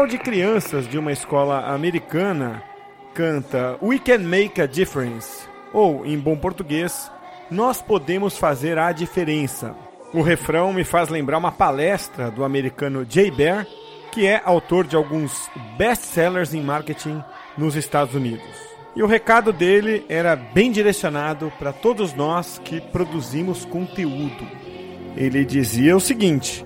coral de crianças de uma escola americana canta We Can Make a Difference, ou, em bom português, Nós Podemos Fazer a Diferença. O refrão me faz lembrar uma palestra do americano Jay Bear, que é autor de alguns best-sellers em marketing nos Estados Unidos. E o recado dele era bem direcionado para todos nós que produzimos conteúdo. Ele dizia o seguinte: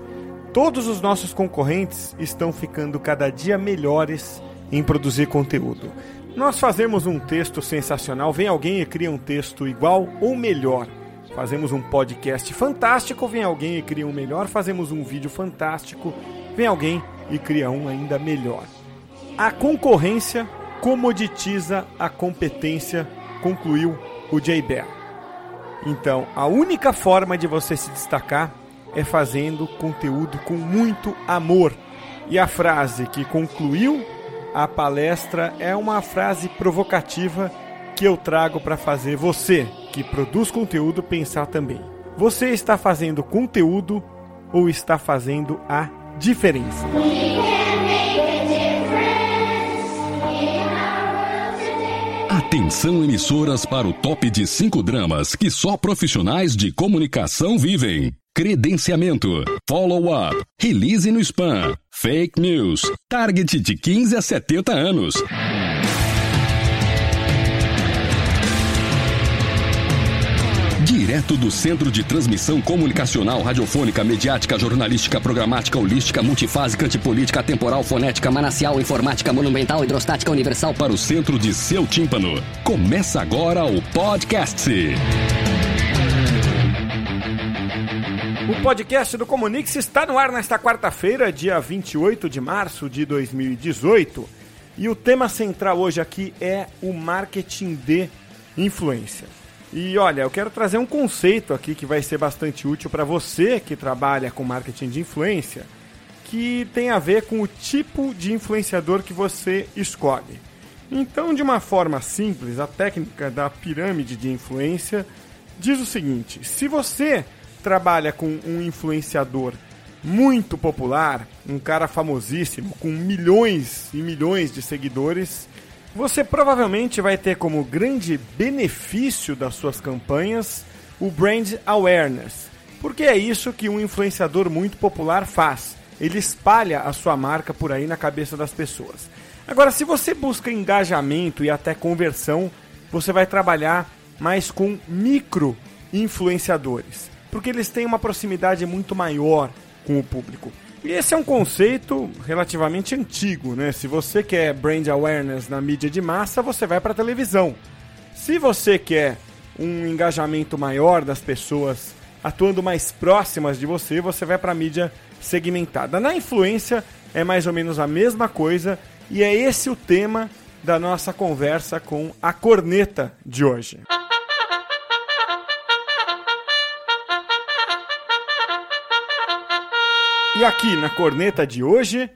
todos os nossos concorrentes estão ficando cada dia melhores em produzir conteúdo. Nós fazemos um texto sensacional, vem alguém e cria um texto igual ou melhor. Fazemos um podcast fantástico, vem alguém e cria um melhor. Fazemos um vídeo fantástico, vem alguém e cria um ainda melhor. A concorrência comoditiza a competência, concluiu o Jay Bear. Então, a única forma de você se destacar é fazendo conteúdo com muito amor. E a frase que concluiu a palestra é uma frase provocativa que eu trago para fazer você, que produz conteúdo, pensar também. Você está fazendo conteúdo ou está fazendo a diferença? Atenção emissoras para o top de 5 dramas que só profissionais de comunicação vivem. Credenciamento, follow-up, release no spam, fake news, target de 15 a 70 anos. Direto do Centro de Transmissão Comunicacional, Radiofônica, Mediática, Jornalística, Programática, Holística, Multifásica, Antipolítica, Temporal, Fonética, Manacial, Informática, Monumental, Hidrostática, Universal para o centro de seu tímpano. Começa agora o podcast. O podcast do Comunix está no ar nesta quarta-feira, dia 28 de março de 2018. E o tema central hoje aqui é o marketing de influência. E olha, eu quero trazer um conceito aqui que vai ser bastante útil para você que trabalha com marketing de influência, que tem a ver com o tipo de influenciador que você escolhe. Então, de uma forma simples, a técnica da pirâmide de influência diz o seguinte: se você trabalha com um influenciador muito popular, um cara famosíssimo, com milhões e milhões de seguidores, você provavelmente vai ter como grande benefício das suas campanhas o brand awareness, porque é isso que um influenciador muito popular faz. Ele espalha a sua marca por aí na cabeça das pessoas. Agora, se você busca engajamento e até conversão, você vai trabalhar mais com micro influenciadores, porque eles têm uma proximidade muito maior com o público. E esse é um conceito relativamente antigo, né? Se você quer brand awareness na mídia de massa, você vai para a televisão. Se você quer um engajamento maior das pessoas atuando mais próximas de você, você vai para a mídia segmentada. Na influência é mais ou menos a mesma coisa e é esse o tema da nossa conversa com a corneta de hoje. E aqui na corneta de hoje,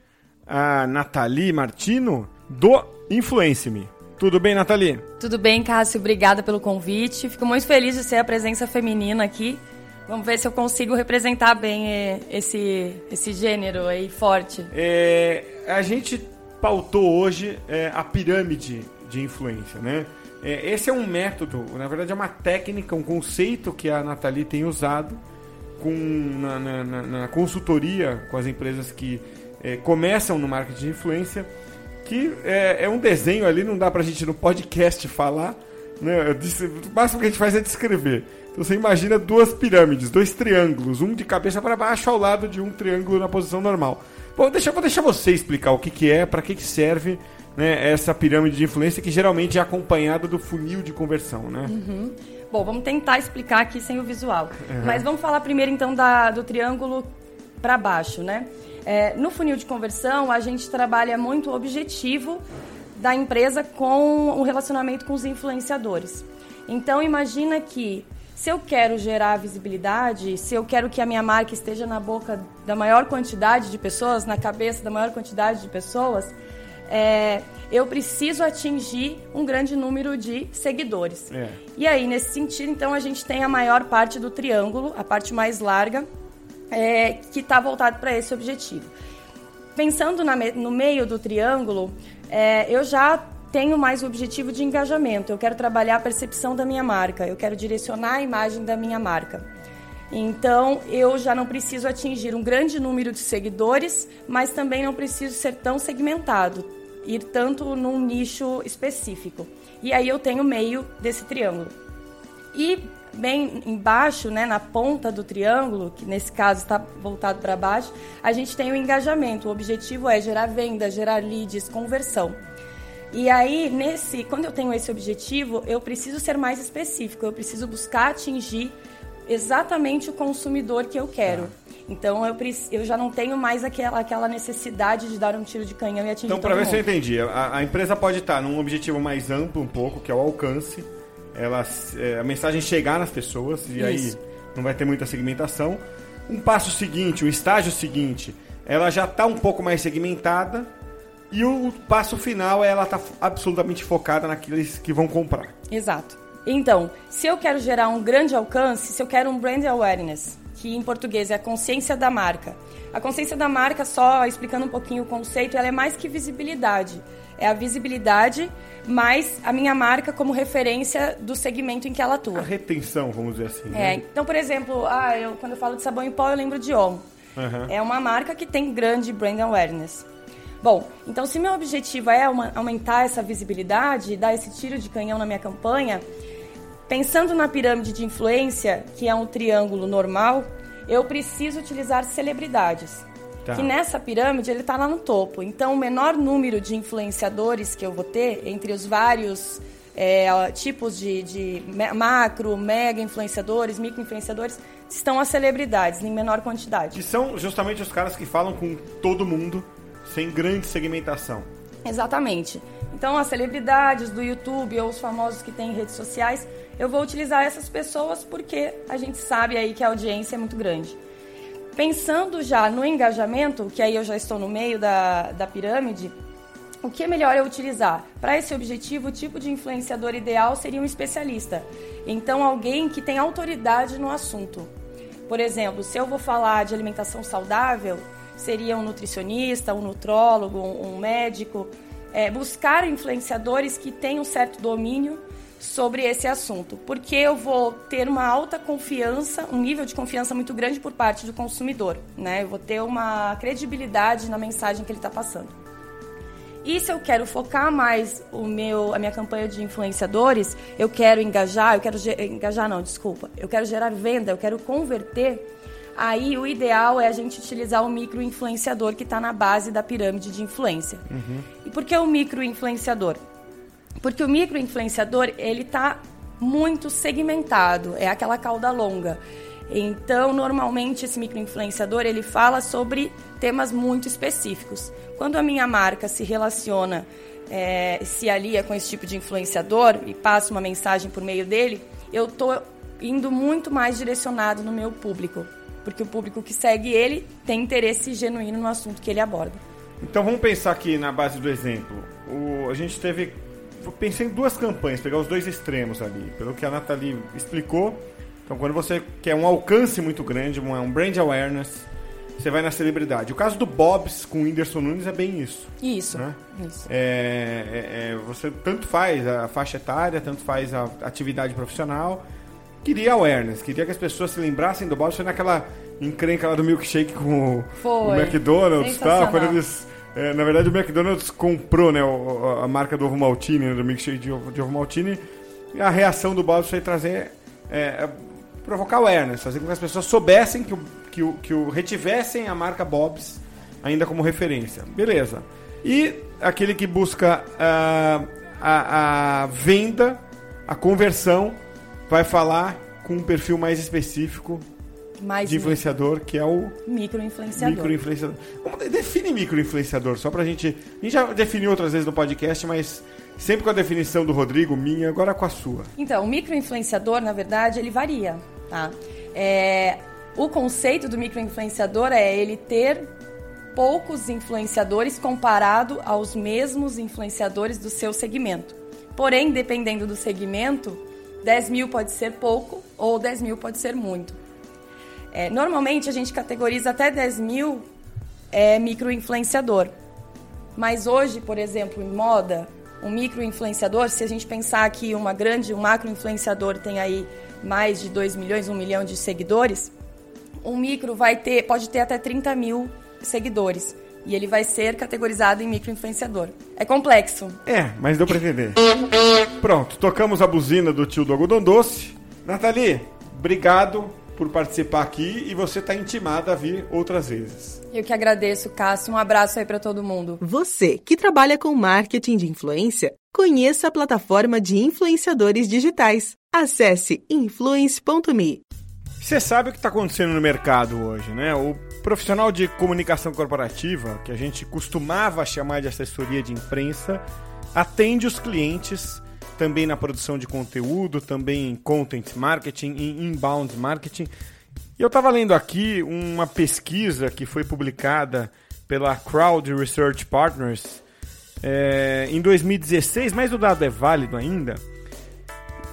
a Nathalie Martino, do Influence-me. Tudo bem, Nathalie? Tudo bem, Cássio. Obrigada pelo convite. Fico muito feliz de ser a presença feminina aqui. Vamos ver se eu consigo representar bem é, esse, esse gênero aí forte. É, a gente pautou hoje é, a pirâmide de influência, né? É, esse é um método, na verdade é uma técnica, um conceito que a Nathalie tem usado com, na, na, na consultoria com as empresas que é, começam no marketing de influência, que é, é, um desenho ali, não dá pra gente no podcast falar, né? O máximo que a gente faz é descrever. Então você imagina duas pirâmides, dois triângulos, um de cabeça para baixo ao lado de um triângulo na posição normal. Bom, deixa, vou deixar você explicar o que, que é, para que, que serve né, essa pirâmide de influência que geralmente é acompanhada do funil de conversão, né? Uhum. Bom, vamos tentar explicar aqui sem o visual. Uhum. Mas vamos falar primeiro então da, do triângulo para baixo, né? É, no funil de conversão, a gente trabalha muito o objetivo da empresa com o relacionamento com os influenciadores. Então, imagina que se eu quero gerar visibilidade, se eu quero que a minha marca esteja na boca da maior quantidade de pessoas, na cabeça da maior quantidade de pessoas, é, eu preciso atingir um grande número de seguidores. É. E aí, nesse sentido, então, a gente tem a maior parte do triângulo, a parte mais larga, é, que está voltado para esse objetivo. pensando na, no meio do triângulo, é, eu já tenho mais o objetivo de engajamento. Eu quero trabalhar a percepção da minha marca, eu quero direcionar a imagem da minha marca. Então, eu já não preciso atingir um grande número de seguidores, mas também não preciso ser tão segmentado, ir tanto num nicho específico. E aí eu tenho o meio desse triângulo. E bem embaixo, né, na ponta do triângulo, que nesse caso está voltado para baixo, a gente tem o engajamento. O objetivo é gerar venda, gerar leads, conversão. E aí, nesse, quando eu tenho esse objetivo, eu preciso ser mais específico, eu preciso buscar atingir exatamente o consumidor que eu quero. Ah. Então eu, eu já não tenho mais aquela, aquela necessidade de dar um tiro de canhão e atingir Então, para ver se eu entendi, a, a, empresa pode estar num objetivo mais amplo um pouco, que é o alcance, ela, é, a mensagem chegar nas pessoas, e Isso. aí não vai ter muita segmentação. Um passo seguinte, um estágio seguinte, ela já está um pouco mais segmentada, e o passo final é ela estar tá absolutamente focada naqueles que vão comprar. Exato. Então, se eu quero gerar um grande alcance, se eu quero um brand awareness, que em português é a consciência da marca. A consciência da marca, só explicando um pouquinho o conceito, ela é mais que visibilidade. É a visibilidade mais a minha marca como referência do segmento em que ela atua. A retenção, vamos dizer assim. É, né? então, por exemplo, ah, eu, quando eu falo de sabão em pó, eu lembro de Omo. Uhum. É uma marca que tem grande brand awareness. Bom, então se meu objetivo é aumentar essa visibilidade, dar esse tiro de canhão na minha campanha, pensando na pirâmide de influência, que é um triângulo normal, eu preciso utilizar celebridades. Tá. Que nessa pirâmide ele está lá no topo. Então, o menor número de influenciadores que eu vou ter entre os vários é, tipos de, de, macro, mega influenciadores, micro influenciadores, estão as celebridades em menor quantidade. Que são justamente os caras que falam com todo mundo sem grande segmentação. Exatamente. Então, as celebridades do YouTube ou os famosos que têm redes sociais, eu vou utilizar essas pessoas porque a gente sabe aí que a audiência é muito grande. Pensando já no engajamento, que aí eu já estou no meio da, da pirâmide, o que é melhor eu utilizar? Para esse objetivo, o tipo de influenciador ideal seria um especialista. Então, alguém que tem autoridade no assunto. Por exemplo, se eu vou falar de alimentação saudável, seria um nutricionista, um nutrólogo, um, médico, é, buscar influenciadores que tenham certo domínio sobre esse assunto, porque eu vou ter uma alta confiança, um nível de confiança muito grande por parte do consumidor, né? Eu vou ter uma credibilidade na mensagem que ele está passando. E se eu quero focar mais o meu, a minha campanha de influenciadores, eu quero engajar, eu quero engajar não, desculpa, eu quero gerar venda, eu quero converter aí o ideal é a gente utilizar o microinfluenciador que está na base da pirâmide de influência. Uhum. E por que o microinfluenciador? Porque o microinfluenciador, ele está muito segmentado, é aquela cauda longa. Então, normalmente esse microinfluenciador, ele fala sobre temas muito específicos. Quando a minha marca se relaciona, é, se alia com esse tipo de influenciador e passa uma mensagem por meio dele, eu estou indo muito mais direcionado no meu público porque o público que segue ele tem interesse genuíno no assunto que ele aborda. Então vamos pensar aqui na base do exemplo. O, a gente teve. Pensei em duas campanhas, pegar os dois extremos ali, pelo que a Nathalie explicou. Então, quando você quer um alcance muito grande, um, um brand awareness, você vai na celebridade. O caso do Bob's com o Whindersson Nunes é bem isso. Isso. Né? isso. É, é, é, você tanto faz a faixa etária, tanto faz a atividade profissional queria awareness, queria que as pessoas se lembrassem do Bob. Foi naquela encrenca lá do milkshake com o, o McDonald's, tá? Quando eles, é, na verdade, o McDonald's comprou né, a marca do ovo maltine, né, do milkshake de ovo, de ovo maltine. E a reação do Bob foi trazer, é, é, provocar awareness, fazer com que as pessoas soubessem que o, que o, que o retivessem a marca Bob's ainda como referência. Beleza. E aquele que busca uh, a, a venda, a conversão vai falar com um perfil mais específico mais de influenciador, que é o microinfluenciador. Microinfluenciador. Define microinfluenciador, só pra gente. A gente já definiu outras vezes no podcast, mas sempre com a definição do Rodrigo, minha, agora com a sua. Então, o microinfluenciador, na verdade, ele varia. Tá? É, o conceito do microinfluenciador é ele ter poucos influenciadores comparado aos mesmos influenciadores do seu segmento. Porém, dependendo do segmento, 10 mil pode ser pouco ou 10 mil pode ser muito. É, normalmente a gente categoriza até 10 mil é microinfluenciador. Mas hoje, por exemplo, em moda, um microinfluenciador, se a gente pensar que uma grande, um macroinfluenciador tem aí mais de 2 milhões, 1 milhão de seguidores, um micro vai ter, pode ter até 30 mil seguidores. E ele vai ser categorizado em microinfluenciador. É complexo. É, mas deu pra entender. Pronto, tocamos a buzina do tio do algodão doce. Nathalie, obrigado por participar aqui e você está intimada a vir outras vezes. Eu que agradeço, Cássio. Um abraço aí para todo mundo. Você que trabalha com marketing de influência, conheça a plataforma de influenciadores digitais. Acesse influence.me. Você sabe o que está acontecendo no mercado hoje, né? O profissional de comunicação corporativa, que a gente costumava chamar de assessoria de imprensa, atende os clientes também na produção de conteúdo, também em content marketing, em inbound marketing. E eu estava lendo aqui uma pesquisa que foi publicada pela Crowd Research Partners é, em 2016, mas o dado é válido ainda,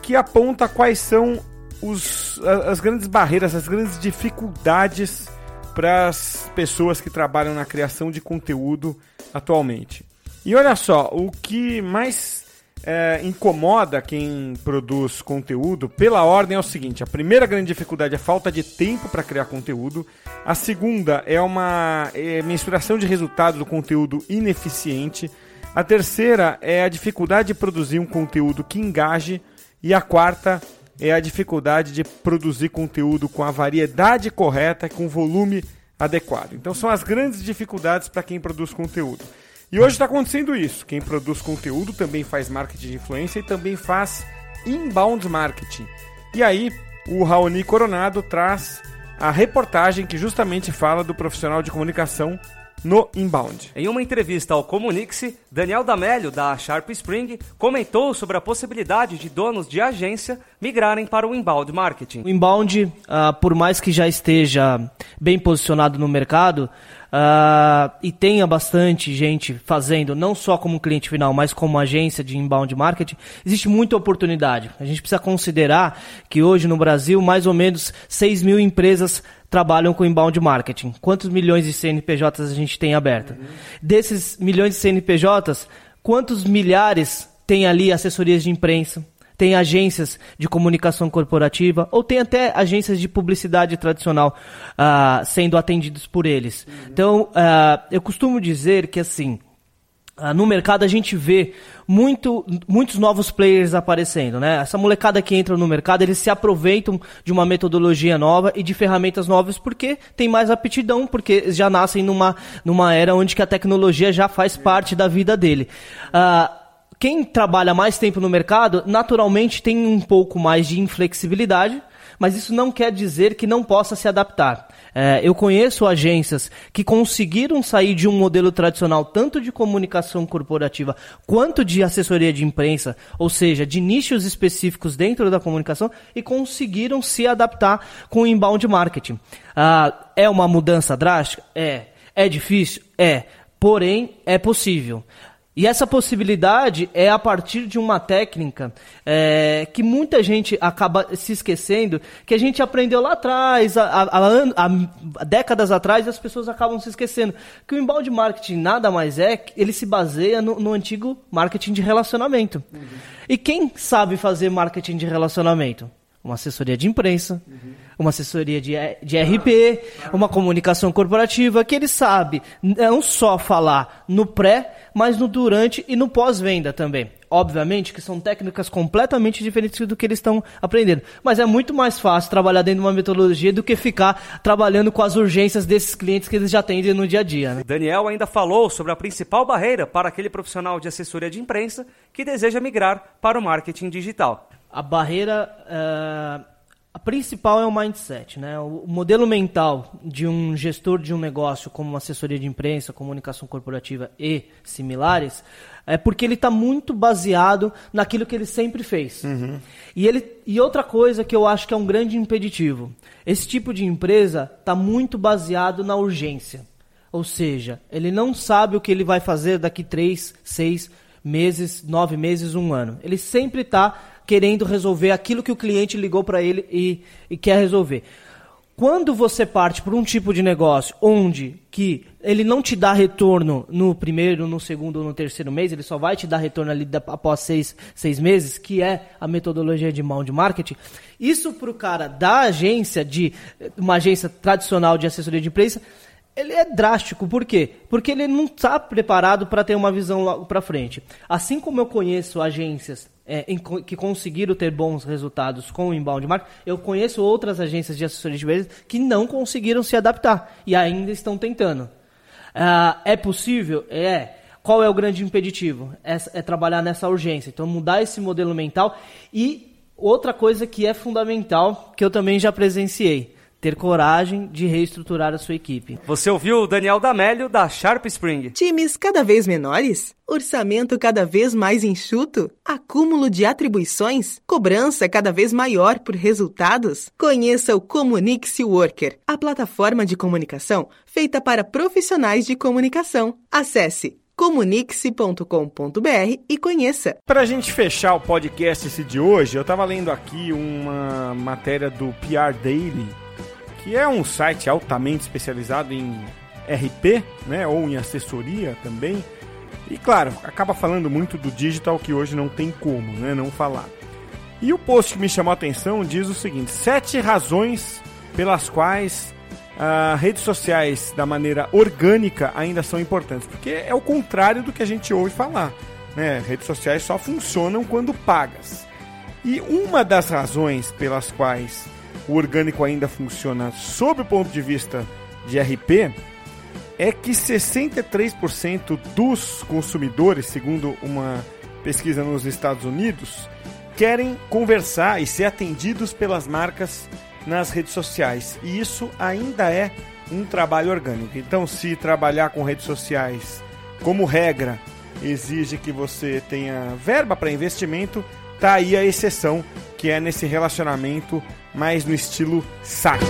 que aponta quais são os, as grandes barreiras, as grandes dificuldades para as pessoas que trabalham na criação de conteúdo atualmente. E olha só, o que mais é, incomoda quem produz conteúdo, pela ordem, é o seguinte: a primeira grande dificuldade é a falta de tempo para criar conteúdo, a segunda é uma é, mensuração de resultados do conteúdo ineficiente, a terceira é a dificuldade de produzir um conteúdo que engaje, e a quarta é a dificuldade de produzir conteúdo com a variedade correta, com volume adequado. Então são as grandes dificuldades para quem produz conteúdo. E hoje está acontecendo isso. Quem produz conteúdo também faz marketing de influência e também faz inbound marketing. E aí, o Raoni Coronado traz a reportagem que justamente fala do profissional de comunicação no inbound. Em uma entrevista ao Comunix, Daniel D'Amelio, da Sharp Spring, comentou sobre a possibilidade de donos de agência migrarem para o inbound marketing. O inbound, uh, por mais que já esteja bem posicionado no mercado, Uh, e tenha bastante gente fazendo, não só como cliente final, mas como agência de inbound marketing, existe muita oportunidade. A gente precisa considerar que hoje no Brasil, mais ou menos 6 mil empresas trabalham com inbound marketing. Quantos milhões de CNPJs a gente tem aberta? Uhum. Desses milhões de CNPJs, quantos milhares tem ali assessorias de imprensa? Tem agências de comunicação corporativa ou tem até agências de publicidade tradicional uh, sendo atendidos por eles. Uhum. Então, uh, eu costumo dizer que assim, Uh, no mercado a gente vê muito, muitos novos players aparecendo, né? Essa molecada que entra no mercado, eles se aproveitam de uma metodologia nova e de ferramentas novas porque tem mais aptidão, porque já nascem numa, numa era onde que a tecnologia já faz parte da vida dele. Uh, quem trabalha mais tempo no mercado, naturalmente tem um pouco mais de inflexibilidade, mas isso não quer dizer que não possa se adaptar. É, eu conheço agências que conseguiram sair de um modelo tradicional, tanto de comunicação corporativa quanto de assessoria de imprensa, ou seja, de nichos específicos dentro da comunicação, e conseguiram se adaptar com o inbound marketing. Ah, é uma mudança drástica? É. É difícil? É. Porém, é possível. E essa possibilidade é a partir de uma técnica é, que muita gente acaba se esquecendo, que a gente aprendeu lá atrás, há, décadas atrás, e as pessoas acabam se esquecendo. Que o inbound marketing nada mais é, ele se baseia no, no antigo marketing de relacionamento. Uhum. E quem sabe fazer marketing de relacionamento? Uma assessoria de imprensa. Uhum uma assessoria de, de RP, uma comunicação corporativa, que ele sabe não só falar no pré, mas no durante e no pós-venda também. Obviamente que são técnicas completamente diferentes do que eles estão aprendendo. Mas é muito mais fácil trabalhar dentro de uma metodologia do que ficar trabalhando com as urgências desses clientes que eles já atendem no dia a dia. Né? Daniel ainda falou sobre a principal barreira para aquele profissional de assessoria de imprensa que deseja migrar para o marketing digital. A barreira. Uh a principal é o mindset, né? O modelo mental de um gestor de um negócio, como assessoria de imprensa, comunicação corporativa e similares, é porque ele está muito baseado naquilo que ele sempre fez. Uhum. E, ele, e outra coisa que eu acho que é um grande impeditivo: esse tipo de empresa está muito baseado na urgência. Ou seja, ele não sabe o que ele vai fazer daqui três, seis meses, nove meses, um ano. Ele sempre está querendo resolver aquilo que o cliente ligou para ele e, e quer resolver. Quando você parte por um tipo de negócio onde que ele não te dá retorno no primeiro, no segundo ou no terceiro mês, ele só vai te dar retorno ali da, após seis, seis meses, que é a metodologia de mão de marketing, isso para o cara da agência, de uma agência tradicional de assessoria de imprensa, ele é drástico. Por quê? Porque ele não está preparado para ter uma visão para frente. Assim como eu conheço agências é, em, que conseguiram ter bons resultados com o inbound marketing, eu conheço outras agências de assessoria de vendas que não conseguiram se adaptar e ainda estão tentando. Ah, é possível? É. Qual é o grande impeditivo? É, é trabalhar nessa urgência. Então, mudar esse modelo mental. E outra coisa que é fundamental, que eu também já presenciei ter coragem de reestruturar a sua equipe. Você ouviu o Daniel Damélio, da Sharp Spring. Times cada vez menores? Orçamento cada vez mais enxuto? Acúmulo de atribuições? Cobrança cada vez maior por resultados? Conheça o Comunique-se Worker, a plataforma de comunicação feita para profissionais de comunicação. Acesse comunique-se.com.br e conheça. Para a gente fechar o podcast esse de hoje, eu estava lendo aqui uma matéria do PR Daily que é um site altamente especializado em RP, né, ou em assessoria também. E claro, acaba falando muito do digital que hoje não tem como, né, não falar. E o post que me chamou a atenção diz o seguinte: sete razões pelas quais uh, redes sociais da maneira orgânica ainda são importantes, porque é o contrário do que a gente ouve falar. Né? Redes sociais só funcionam quando pagas. E uma das razões pelas quais o orgânico ainda funciona sob o ponto de vista de RP, é que 63% dos consumidores, segundo uma pesquisa nos Estados Unidos, querem conversar e ser atendidos pelas marcas nas redes sociais. E isso ainda é um trabalho orgânico. Então, se trabalhar com redes sociais, como regra, exige que você tenha verba para investimento, tá aí a exceção, que é nesse relacionamento mais no estilo saque.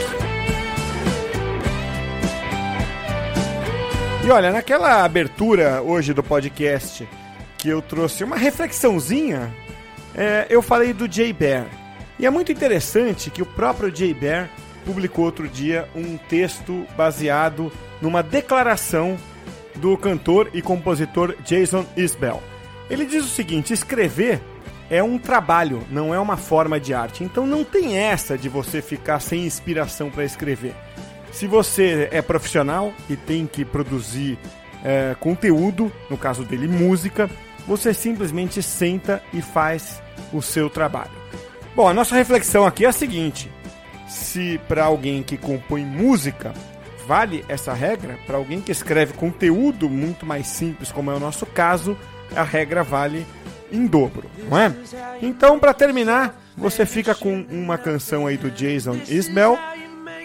E olha, naquela abertura hoje do podcast que eu trouxe uma reflexãozinha, é, eu falei do Jay Bear. E é muito interessante que o próprio Jay Bear publicou outro dia um texto baseado numa declaração do cantor e compositor Jason Isbell. Ele diz o seguinte: escrever é um trabalho, não é uma forma de arte. Então não tem essa de você ficar sem inspiração para escrever. Se você é profissional e tem que produzir é, conteúdo, no caso dele música, você simplesmente senta e faz o seu trabalho. Bom, a nossa reflexão aqui é a seguinte: se para alguém que compõe música vale essa regra, para alguém que escreve conteúdo muito mais simples, como é o nosso caso, a regra vale em dobro, não é? Então, para terminar, você fica com uma canção aí do Jason Isbell,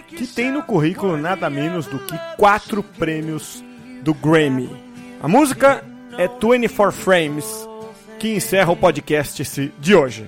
que tem no currículo nada menos do que quatro prêmios do Grammy. A música é 24 Frames, que encerra o podcast de hoje.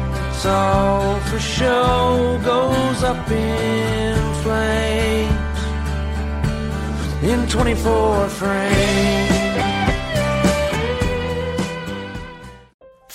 all for show goes up in flames in 24 frames.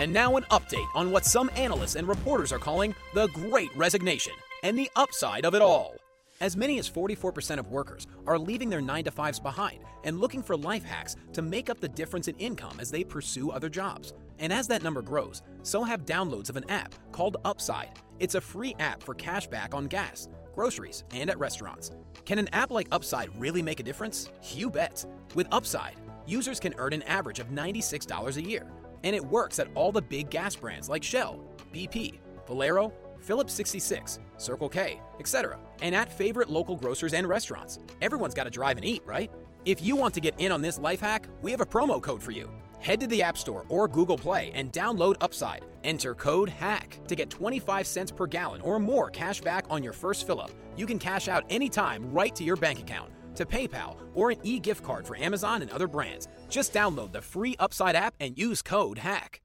And now, an update on what some analysts and reporters are calling the Great Resignation and the upside of it all. As many as 44% of workers are leaving their 9 to 5s behind and looking for life hacks to make up the difference in income as they pursue other jobs. And as that number grows, so have downloads of an app called Upside. It's a free app for cash back on gas groceries and at restaurants. Can an app like Upside really make a difference? You bet. With Upside, users can earn an average of $96 a year, and it works at all the big gas brands like Shell, BP, Valero, Phillips 66, Circle K, etc., and at favorite local grocers and restaurants. Everyone's got to drive and eat, right? If you want to get in on this life hack, we have a promo code for you. Head to the App Store or Google Play and download Upside. Enter code HACK to get 25 cents per gallon or more cash back on your first fill up. You can cash out anytime right to your bank account, to PayPal, or an e gift card for Amazon and other brands. Just download the free Upside app and use code HACK.